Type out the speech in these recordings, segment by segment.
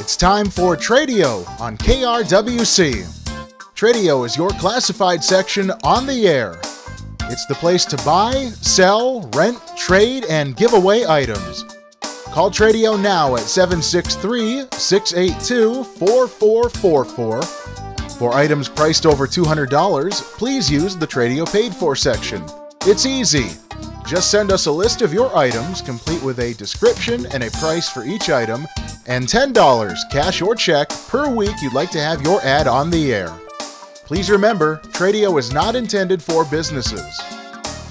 It's time for Tradio on KRWC. Tradio is your classified section on the air. It's the place to buy, sell, rent, trade, and give away items. Call Tradio now at 763 682 4444. For items priced over $200, please use the Tradio Paid For section. It's easy. Just send us a list of your items, complete with a description and a price for each item, and $10, cash or check, per week you'd like to have your ad on the air. Please remember, Tradio is not intended for businesses.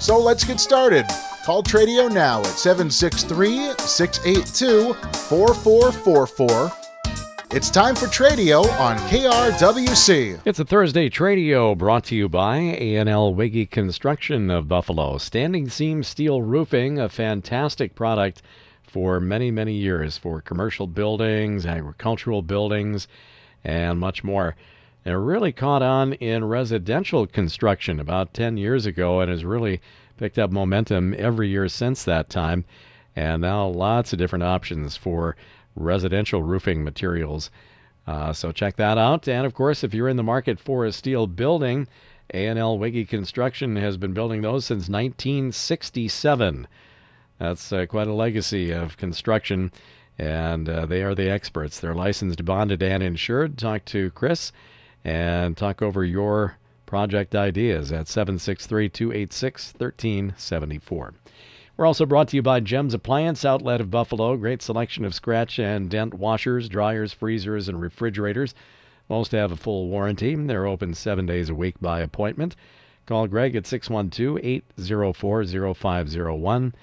So let's get started. Call Tradio now at 763 682 4444. It's time for Tradio on KRWC. It's a Thursday Tradio brought to you by A&L Weege Construction of Buffalo. Standing seam steel roofing, a fantastic product for many, many years for commercial buildings, agricultural buildings, and much more. It really caught on in residential construction about 10 years ago and has really picked up momentum every year since that time. And now lots of different options for residential roofing materials. Uh, so check that out. And of course, if you're in the market for a steel building, A&L Weege Construction has been building those since 1967. That's uh, quite a legacy of construction, and uh, they are the experts. They're licensed, bonded, and insured. Talk to Chris and talk over your project ideas at 763 286 1374. We're also brought to you by Gems Appliance Outlet of Buffalo. Great selection of scratch and dent washers, dryers, freezers, and refrigerators. Most have a full warranty. They're open seven days a week by appointment. Call Greg at 612 804 0501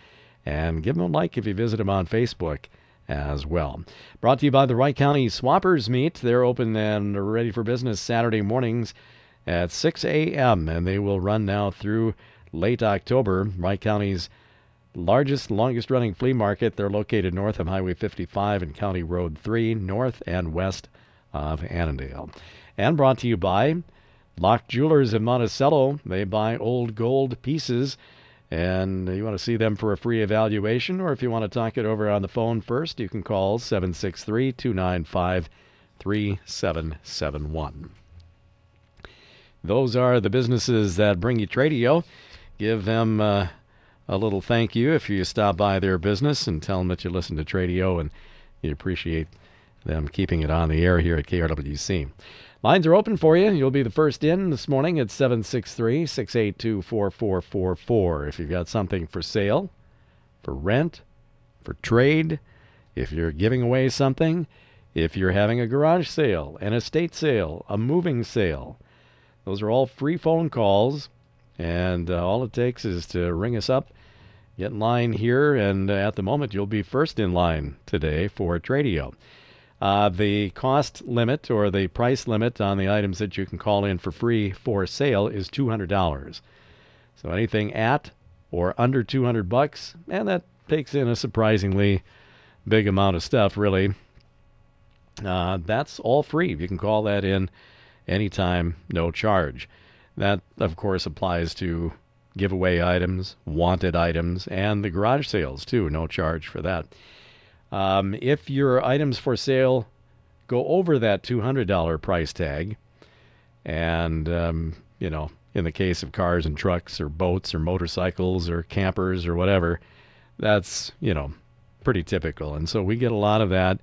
and give him a like if you visit him on Facebook as well. Brought to you by the Wright County Swappers Meet. They're open and ready for business Saturday mornings at 6 a.m. and they will run now through late October. Wright County's largest, longest running flea market. They're located north of Highway 55 and County Road 3, north and west of Annandale. And brought to you by Loch Jewelers in Monticello. They buy old gold pieces. And you want to see them for a free evaluation, or if you want to talk it over on the phone first, you can call 763 295 3771. Those are the businesses that bring you Tradio. Give them uh, a little thank you if you stop by their business and tell them that you listen to Tradio and you appreciate them keeping it on the air here at KRWC. Lines are open for you. You'll be the first in this morning at 763 682 4444. If you've got something for sale, for rent, for trade, if you're giving away something, if you're having a garage sale, an estate sale, a moving sale, those are all free phone calls. And uh, all it takes is to ring us up, get in line here, and uh, at the moment you'll be first in line today for Tradio. Uh, the cost limit or the price limit on the items that you can call in for free for sale is $200. So anything at or under 200 bucks, and that takes in a surprisingly big amount of stuff, really. Uh, that's all free. You can call that in anytime, no charge. That, of course, applies to giveaway items, wanted items, and the garage sales, too. No charge for that. Um, if your items for sale go over that $200 price tag, and, um, you know, in the case of cars and trucks or boats or motorcycles or campers or whatever, that's, you know, pretty typical. And so we get a lot of that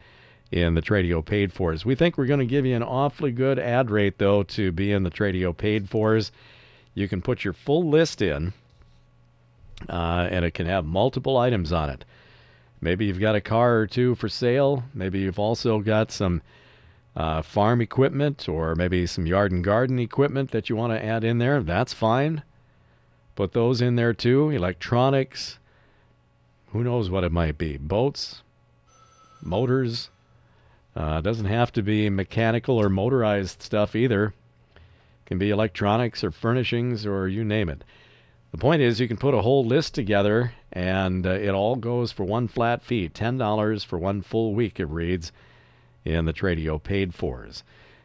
in the Tradio paid fors. We think we're going to give you an awfully good ad rate, though, to be in the Tradio paid fors. You can put your full list in, uh, and it can have multiple items on it. Maybe you've got a car or two for sale. Maybe you've also got some uh, farm equipment or maybe some yard and garden equipment that you want to add in there. That's fine. Put those in there too. Electronics. Who knows what it might be? Boats, motors, uh, doesn't have to be mechanical or motorized stuff either. It can be electronics or furnishings or you name it. The point is, you can put a whole list together, and uh, it all goes for one flat fee $10 for one full week, it reads, in the Tradio paid fors.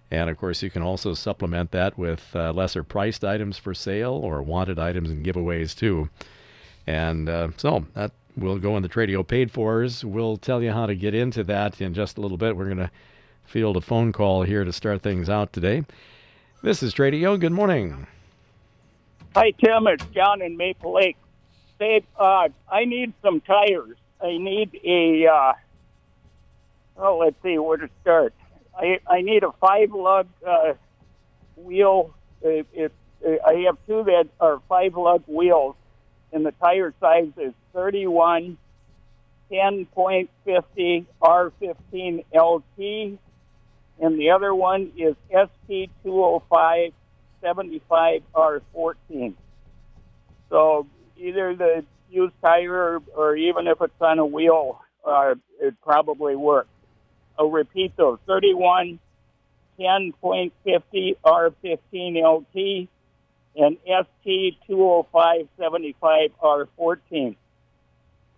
And of course, you can also supplement that with uh, lesser priced items for sale or wanted items and giveaways too. And uh, so that we'll go in the Tradio paid fors. We'll tell you how to get into that in just a little bit. We're going to field a phone call here to start things out today. This is Tradio. Good morning. Hi, Tim. It's John in Maple Lake. Say, uh, I need some tires. I need a, uh, oh, let's see where to start. I, I need a five lug uh, wheel. It, it, I have two that are five lug wheels, and the tire size is 31 10.50 R15 LT, and the other one is ST205 75 R14. So either the used tire or, or even if it's on a wheel, uh, it probably works. I'll repeat those 31 10.50 R15 LT and ST 205 75 R14.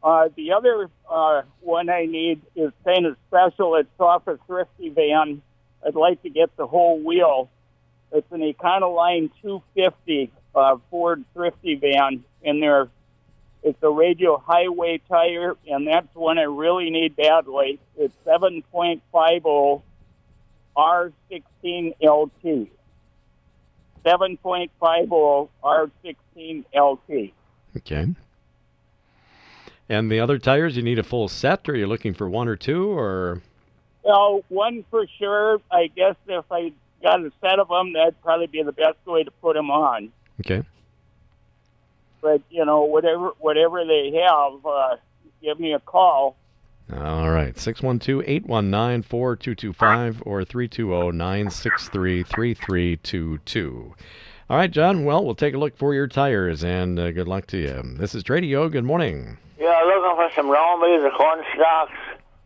Uh, the other uh, one I need is kind of special. It's off a thrifty van. I'd like to get the whole wheel. It's an Econoline 250 uh, Ford thrifty van, and there it's a radial highway tire, and that's one I really need badly. It's 7.50 R16 LT. 7.50 R16 LT. Okay. And the other tires, you need a full set, or you're looking for one or two, or? Well, one for sure. I guess if I got a set of them, that'd probably be the best way to put them on. Okay. But you know, whatever whatever they have, uh, give me a call. All right, 612-819-4225 or 320-963-3322. All right, John, well, we'll take a look for your tires, and uh, good luck to you. This is Tradio. Good morning. Yeah, looking for some Rombies or corn stalks,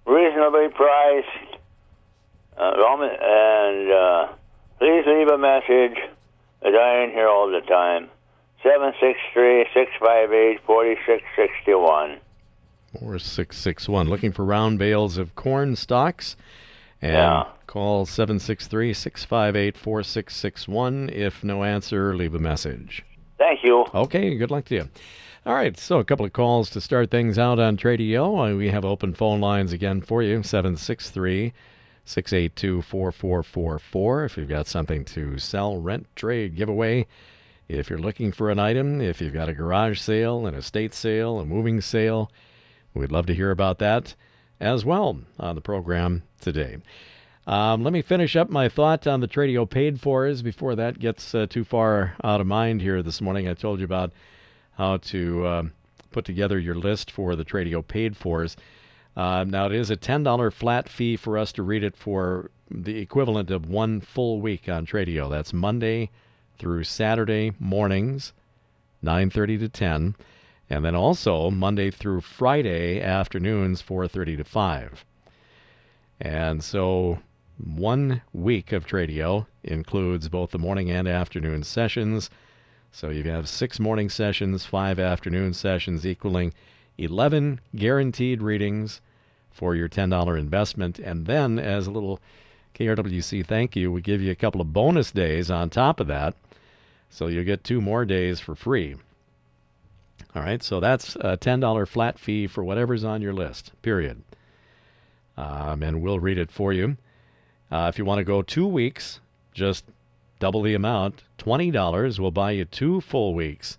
reasonably priced. Uh, Roman, and uh, please leave a message, as I ain't here all the time. 763-658-4661. 4661. Looking for round bales of corn stalks. And Yeah. call 763 658 4661. If no answer, leave a message. Thank you. Okay, good luck to you. All right, so a couple of calls to start things out on Tradio. Uh, We have open phone lines again for you 763 682 4444. If you've got something to sell, rent, trade, give away. If you're looking for an item, if you've got a garage sale, an estate sale, a moving sale, we'd love to hear about that as well on the program today. Um, let me finish up my thought on the Tradio paid fors before that gets uh, too far out of mind here this morning. I told you about how to um put together your list for the Tradio paid fors. Uh, now, it is a $10 flat fee for us to read it for the equivalent of one full week on Tradio. That's Monday through Saturday mornings, 9:30 to 10, and then also Monday through Friday afternoons, 4:30 to 5. And so one week of Tradio includes both the morning and afternoon sessions. So you have six morning sessions, five afternoon sessions, equaling 11 guaranteed readings for your $10 investment. And then, as a little KRWC thank you, we give you a couple of bonus days on top of that. So you get two more days for free. All right, so that's a $10 flat fee for whatever's on your list, period. Um, and we'll read it for you. Uh, if you want to go two weeks, just double the amount, $20 will buy you two full weeks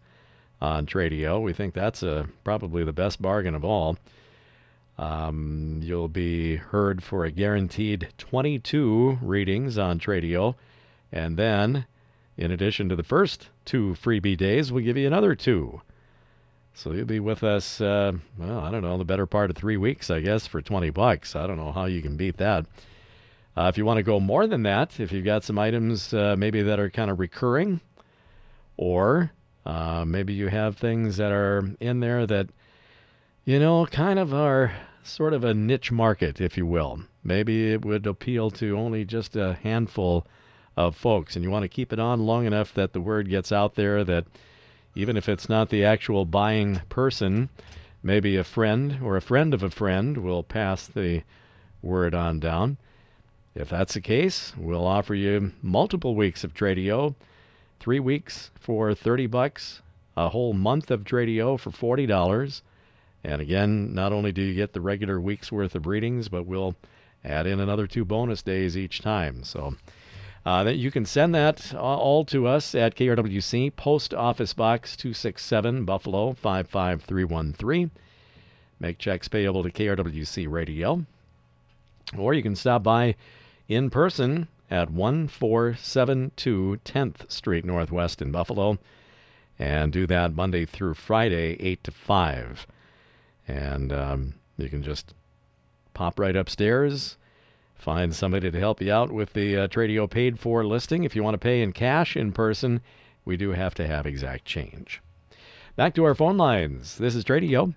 on Tradio. We think that's uh probably the best bargain of all. Um, you'll be heard for a guaranteed 22 readings on Tradio. And then, in addition to the first two freebie days, we'll give you another two. So you'll be with us, uh, well, I don't know, the better part of three weeks, I guess, for 20 bucks. I don't know how you can beat that. Uh, if you want to go more than that, if you've got some items uh, maybe that are kind of recurring, or uh, maybe you have things that are in there that, you know, kind of are sort of a niche market, if you will. Maybe it would appeal to only just a handful of folks, and you want to keep it on long enough that the word gets out there that even if it's not the actual buying person, maybe a friend or a friend of a friend will pass the word on down. If that's the case, we'll offer you multiple weeks of Tradio, three weeks for 30 bucks, a whole month of Tradio for $40, And again, not only do you get the regular week's worth of readings, but we'll add in another two bonus days each time. So uh, that you can send that all to us at KRWC, Post Office Box 267, Buffalo 55313. Make checks payable to KRWC Radio. Or you can stop by in person at 1472 10th Street Northwest in Buffalo and do that Monday through Friday, 8 to 5. And um, you can just pop right upstairs, find somebody to help you out with the uh, Tradio paid for listing. If you want to pay in cash in person, we do have to have exact change. Back to our phone lines. This is Tradio.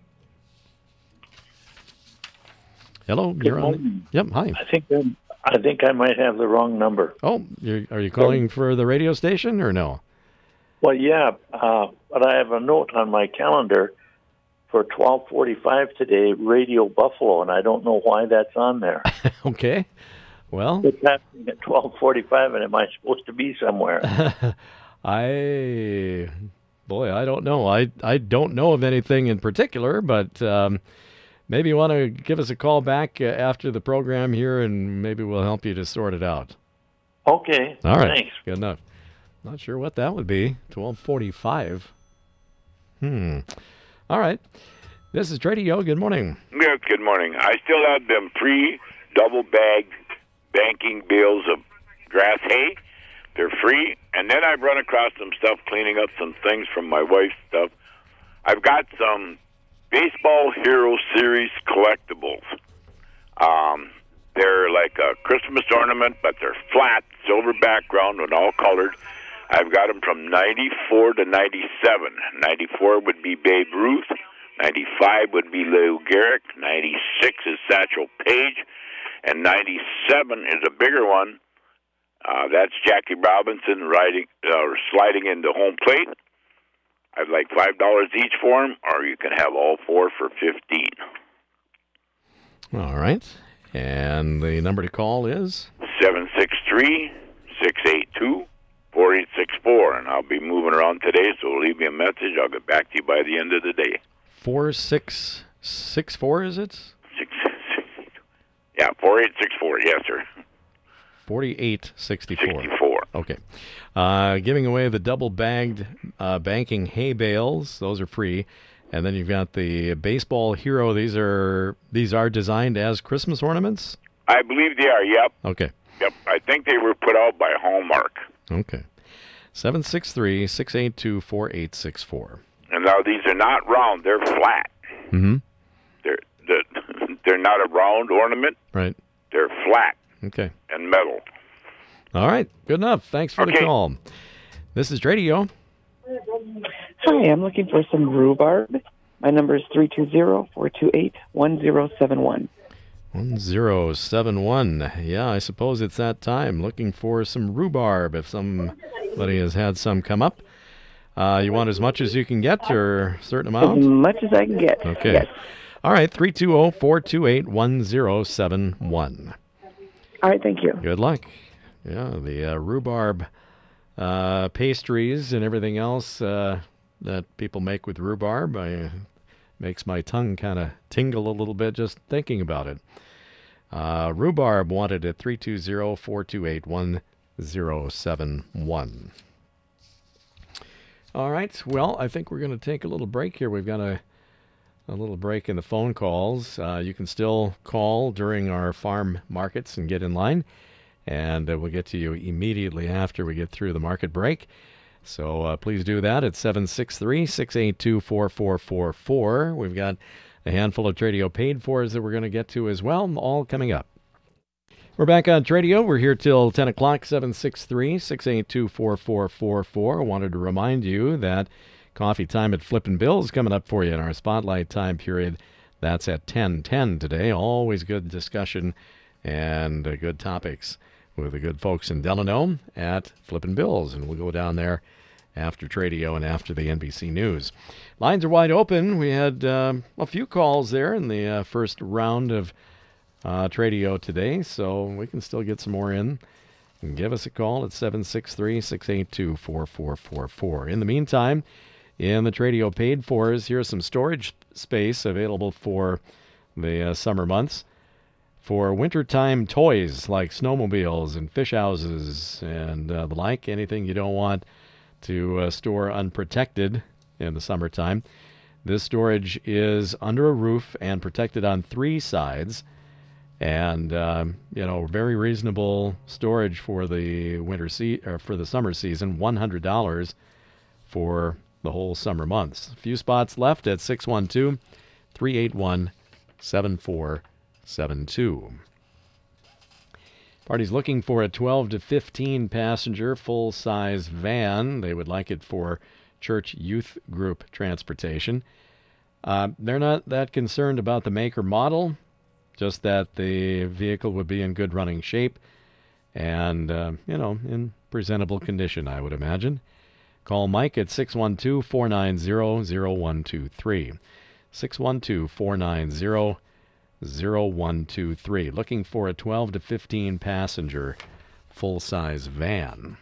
Hello, Good you're morning. on. Yep, hi. I think I'm, I think I might have the wrong number. Oh, you're, are you calling for the radio station or no? Well, yeah, uh, but I have a note on my calendar for 12:45 today, Radio Buffalo, and I don't know why that's on there. okay. Well, it's happening at 12:45, and am I supposed to be somewhere? I, boy, I don't know. I I don't know of anything in particular, but um, maybe you want to give us a call back uh, after the program here, and maybe we'll help you to sort it out. Okay. All right. Thanks. Good enough. Not sure what that would be. Twelve forty-five. Hmm. All right. This is Tradio. Good morning. Yes, good morning. I still have them free double bagged banking bills of grass hay. They're free. And then I've run across some stuff cleaning up some things from my wife's stuff. I've got some Baseball Hero Series collectibles. Um, they're like a Christmas ornament, but they're flat, silver background, and all colored. I've got them from 94 to 97. 94 would be Babe Ruth. 95 would be Lou Gehrig. 96 is Satchel Paige. And 97 is a bigger one. Uh, that's Jackie Robinson riding, uh, sliding into home plate. I'd like five dollars each for them, or you can have all four for fifteen. All right. And the number to call is Seven six three six eight two four eight six four, and I'll be moving around today, so leave me a message. I'll get back to you by the end of the day. four six six four. Is it Six, six, yeah, four eight six four. Yes, sir. forty-eight sixty-four? Sixty-four. Okay. Uh, giving away the double bagged uh, banking hay bales. Those are free. And then you've got the baseball hero. These are these are designed as Christmas ornaments. I believe they are. Yep, Okay. yep. I think they were put out by Hallmark. Okay. 763 682 4864. And now these are not round; they're flat. Mm-hmm. They're they're, they're not a round ornament. Right. They're flat Okay. and metal. All right. Good enough. Thanks for the Okay. call. This is Radio. Hi, I'm looking for some rhubarb. My number is 320-428-1071. 1071. Yeah, I suppose it's that time. Looking for some rhubarb if somebody has had some come up. Uh, you want as much as you can get or a certain amount? As much as I can get. Okay. Yes. All right, 320 428 1071. All right, thank you. Good luck. Yeah, the uh, rhubarb uh, pastries and everything else uh, that people make with rhubarb I, makes my tongue kind of tingle a little bit just thinking about it. Uh, rhubarb wanted at 320 428 1071. All right, well, I think we're going to take a little break here. We've got a a little break in the phone calls. Uh, you can still call during our farm markets and get in line, and uh, we'll get to you immediately after we get through the market break. So uh, please do that at 763 682 4444. We've got a handful of Tradio paid fors that we're going to get to as well, all coming up. We're back on Tradio. We're here till 10 o'clock, 763 682 4444. I wanted to remind you that Coffee time at Flippin' Bill is coming up for you in our spotlight time period. That's at 10:10 today. Always good discussion and uh, good topics with the good folks in Delano at Flippin' Bills, and we'll go down there after Tradio and after the NBC News. Lines are wide open. We had um, a few calls there in the uh, first round of uh, Tradio today, so we can still get some more in. And give us a call at 763 682 4444. In the meantime, in the Tradio paid for is here's some storage space available for the uh, summer months for wintertime toys like snowmobiles and fish houses and uh, the like, anything you don't want to uh, store unprotected in the summertime. This storage is under a roof and protected on three sides, and uh, you know very reasonable storage for the winter se- or for the summer season. One hundred dollars for the whole summer months. A few spots left at 612 381 7472. Party's looking for a 12 to 15 passenger full size van. They would like it for church youth group transportation. Uh, they're not that concerned about the make or model, just that the vehicle would be in good running shape and, uh, you know, in presentable condition, I would imagine. Call Mike at 612 490 0123. 612 490 0123. Looking for a 12 to 15 passenger full size van.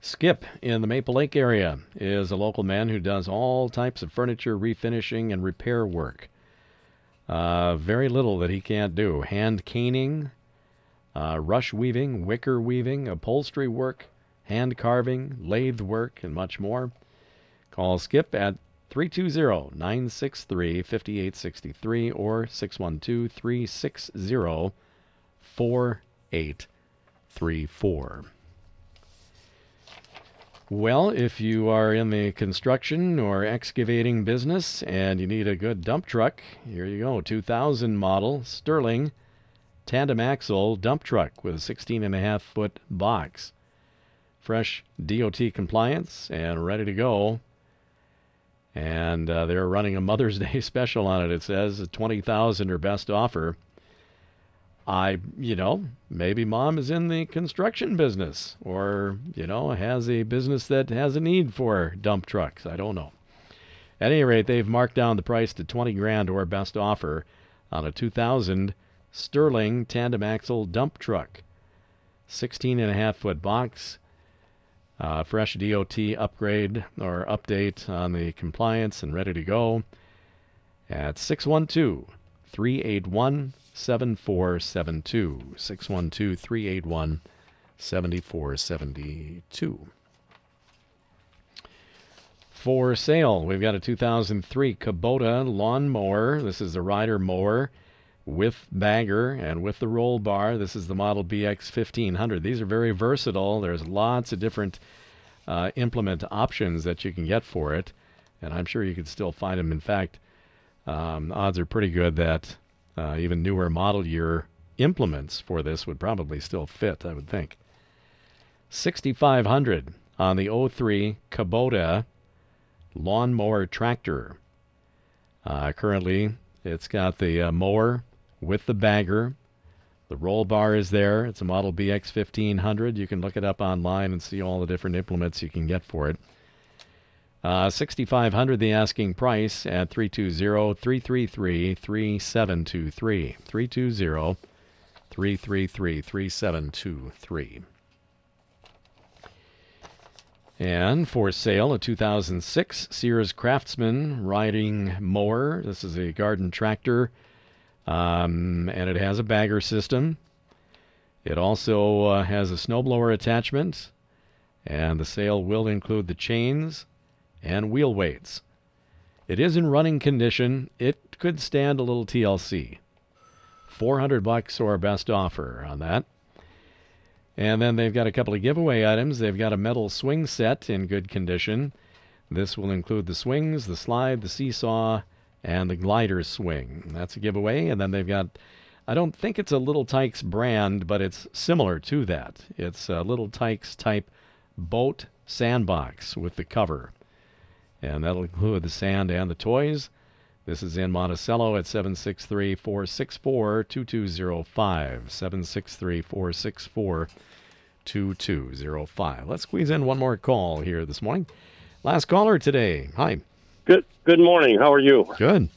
Skip in the Maple Lake area is a local man who does all types of furniture refinishing and repair work. Uh, very little that he can't do. Hand caning, uh, rush weaving, wicker weaving, upholstery work, hand carving, lathe work, and much more. Call Skip at 320 963 5863 or 612 360 4834. Well, if you are in the construction or excavating business and you need a good dump truck, here you go 2000 model Sterling tandem axle dump truck with a 16 and a half foot box. Fresh DOT compliance and ready to go. And uh, they're running a Mother's Day special on it. It says 20000 or best offer. I, you know, maybe mom is in the construction business or, you know, has a business that has a need for dump trucks. I don't know. At any rate, they've marked down the price to 20 grand or best offer on a 2000 Sterling tandem axle dump truck. 16 and a half foot box. Uh, fresh DOT upgrade or update on the compliance and ready to go at 612 381 7472. 612 381 7472. For sale, we've got a 2003 Kubota lawnmower. This is the rider mower with bagger and with the roll bar. This is the model BX 1500. These are very versatile. There's lots of different uh, implement options that you can get for it, and I'm sure you could still find them. In fact, um, odds are pretty good that uh, even newer model year implements for this would probably still fit, I would think. 6500 on the 03 Kubota lawnmower tractor. Uh, currently, it's got the uh, mower with the bagger. The roll bar is there. It's a Model BX 1500. You can look it up online and see all the different implements you can get for it. Uh, 6500 the asking price at 320-333-3723. 320-333-3723. And for sale, a 2006 Sears Craftsman riding mower. This is a garden tractor, um, and it has a bagger system. It also uh, has a snowblower attachment, and the sale will include the chains and wheel weights. It is in running condition. It could stand a little TLC. 400 bucks or best offer on that. And then they've got a couple of giveaway items. They've got a metal swing set in good condition. This will include the swings, the slide, the seesaw, and the glider swing. That's a giveaway. And then they've got, I don't think it's a Little Tikes brand, but it's similar to that. It's a Little Tikes type boat sandbox with the cover. And that'll include the sand and the toys. This is in Monticello at 763 464 2205. 763 464 2205. Let's squeeze in one more call here this morning. Last caller today. Hi. Good good morning. How are you? Good.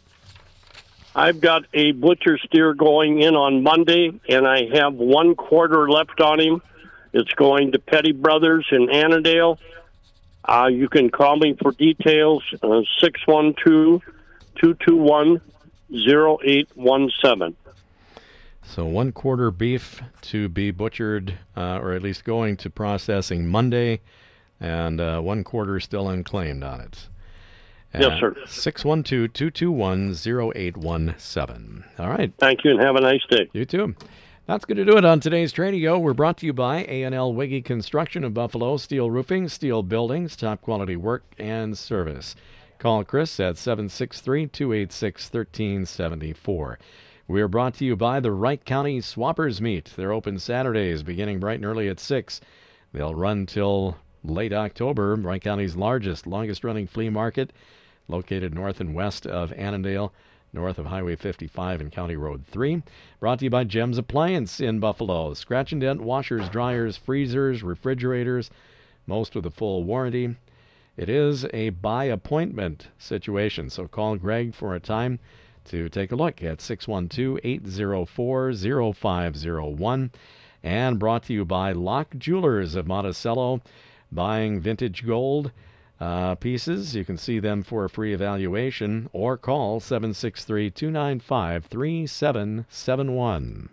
I've got a butcher steer going in on Monday, and I have one quarter left on him. It's going to Petty Brothers in Annandale. Uh, you can call me for details, uh, 612 221 0817. So one quarter beef to be butchered, uh, or at least going to processing Monday, and uh, one quarter still unclaimed on it. Uh, yes, sir. 612 221 0817. All right. Thank you and have a nice day. You too. That's going to do it on today's Tradio. We're brought to you by A&L Weege Construction of Buffalo, steel roofing, steel buildings, top quality work and service. Call Chris at 763 286 1374. We're brought to you by the Wright County Swappers Meet. They're open Saturdays, beginning bright and early at 6. They'll run till late October. Wright County's largest, longest running flea market, located north and west of Annandale, north of Highway 55 and County Road 3. Brought to you by Gems Appliance in Buffalo. Scratch and dent washers, dryers, freezers, refrigerators, most with a full warranty. It is a by appointment situation, so call Greg for a time to take a look at 612 804 0501. And brought to you by Loch Jewelers of Monticello, buying vintage gold uh, pieces. You can see them for a free evaluation or call 763 295 3771.